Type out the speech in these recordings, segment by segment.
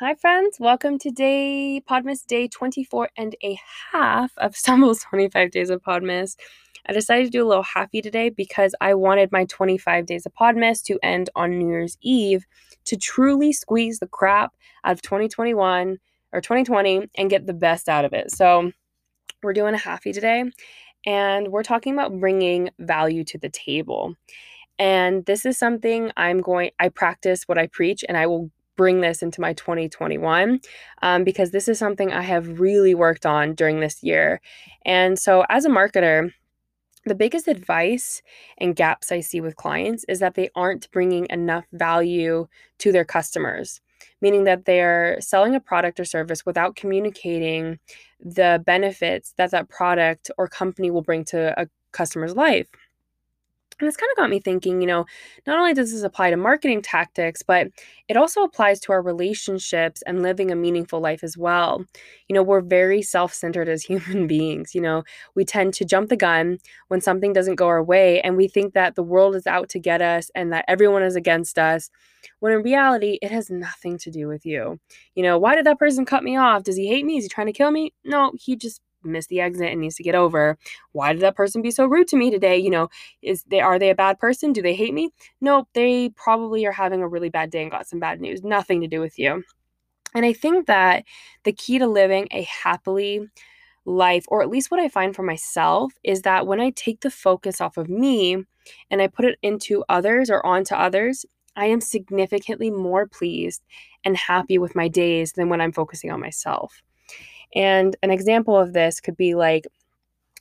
Hi, friends. Welcome to day Podmas day 24 and a half of Stumble's 25 days of Podmas. I decided to do a little happy today because I wanted my 25 days of Podmas to end on New Year's Eve to truly squeeze the crap out of 2021 or 2020 and get the best out of it. So, we're doing a happy today and we're talking about bringing value to the table. And this is something I'm going, I practice what I preach and I will bring this into my 2021 um, because this is something I have really worked on during this year. And so, as a marketer, the biggest advice and gaps I see with clients is that they aren't bringing enough value to their customers, meaning that they're selling a product or service without communicating the benefits that that product or company will bring to a customer's life. And this kind of got me thinking, you know, not only does this apply to marketing tactics, but it also applies to our relationships and living a meaningful life as well. You know, we're very self centered as human beings. You know, we tend to jump the gun when something doesn't go our way, and we think that the world is out to get us and that everyone is against us. When in reality, it has nothing to do with you. You know, why did that person cut me off? Does he hate me? Is he trying to kill me? No, he just missed the exit and needs to get over. Why did that person be so rude to me today? You know, is they are they a bad person? Do they hate me? Nope, they probably are having a really bad day and got some bad news. Nothing to do with you. And I think that the key to living a happily life, or at least what I find for myself, is that when I take the focus off of me and I put it into others or onto others, I am significantly more pleased and happy with my days than when I'm focusing on myself. And an example of this could be like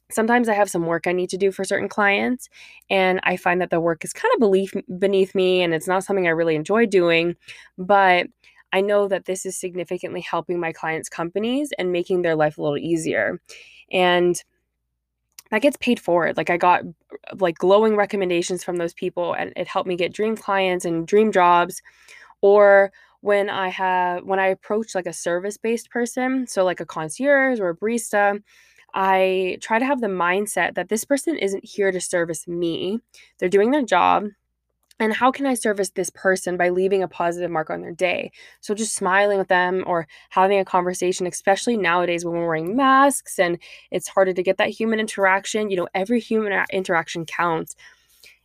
sometimes I have some work I need to do for certain clients, and I find that the work is kind of beneath, beneath me and it's not something I really enjoy doing, but I know that this is significantly helping my clients' companies and making their life a little easier. And that gets paid forward. Like I got like glowing recommendations from those people and it helped me get dream clients and dream jobs or when I have when I approach like a service-based person, so like a concierge or a barista, I try to have the mindset that this person isn't here to service me. They're doing their job. And how can I service this person by leaving a positive mark on their day? So, just smiling with them or having a conversation, especially nowadays when we're wearing masks and it's harder to get that human interaction. You know, every human interaction counts.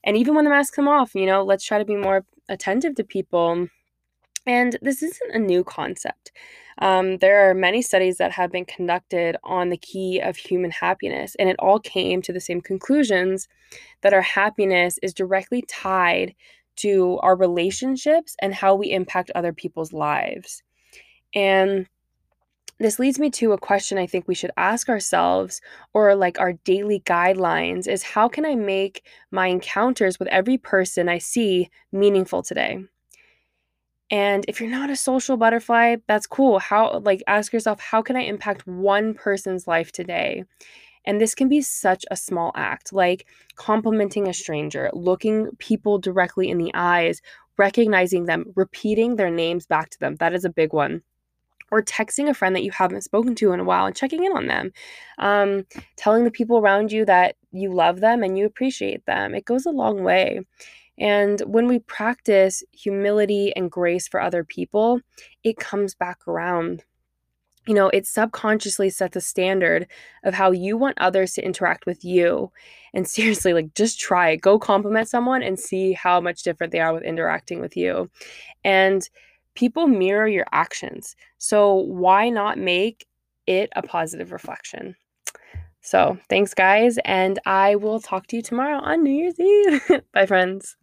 And even when the masks come off, you know, let's try to be more attentive to people and this isn't a new concept. Um, there are many studies that have been conducted on the key of human happiness, and it all came to the same conclusions that our happiness is directly tied to our relationships and how we impact other people's lives. And this leads me to a question I think we should ask ourselves, or like our daily guidelines, is how can I make my encounters with every person I see meaningful today? And if you're not a social butterfly, that's cool. How, like, ask yourself, how can I impact one person's life today? And this can be such a small act, like complimenting a stranger, looking people directly in the eyes, recognizing them, repeating their names back to them. That is a big one. Or texting a friend that you haven't spoken to in a while and checking in on them. Um, telling the people around you that you love them and you appreciate them. It goes a long way. And when we practice humility and grace for other people, it comes back around. You know, it subconsciously sets a standard of how you want others to interact with you. And seriously, like just try it. Go compliment someone and see how much different they are with interacting with you. And people mirror your actions. So why not make it a positive reflection? So, thanks, guys, and I will talk to you tomorrow on New Year's Eve. Bye, friends.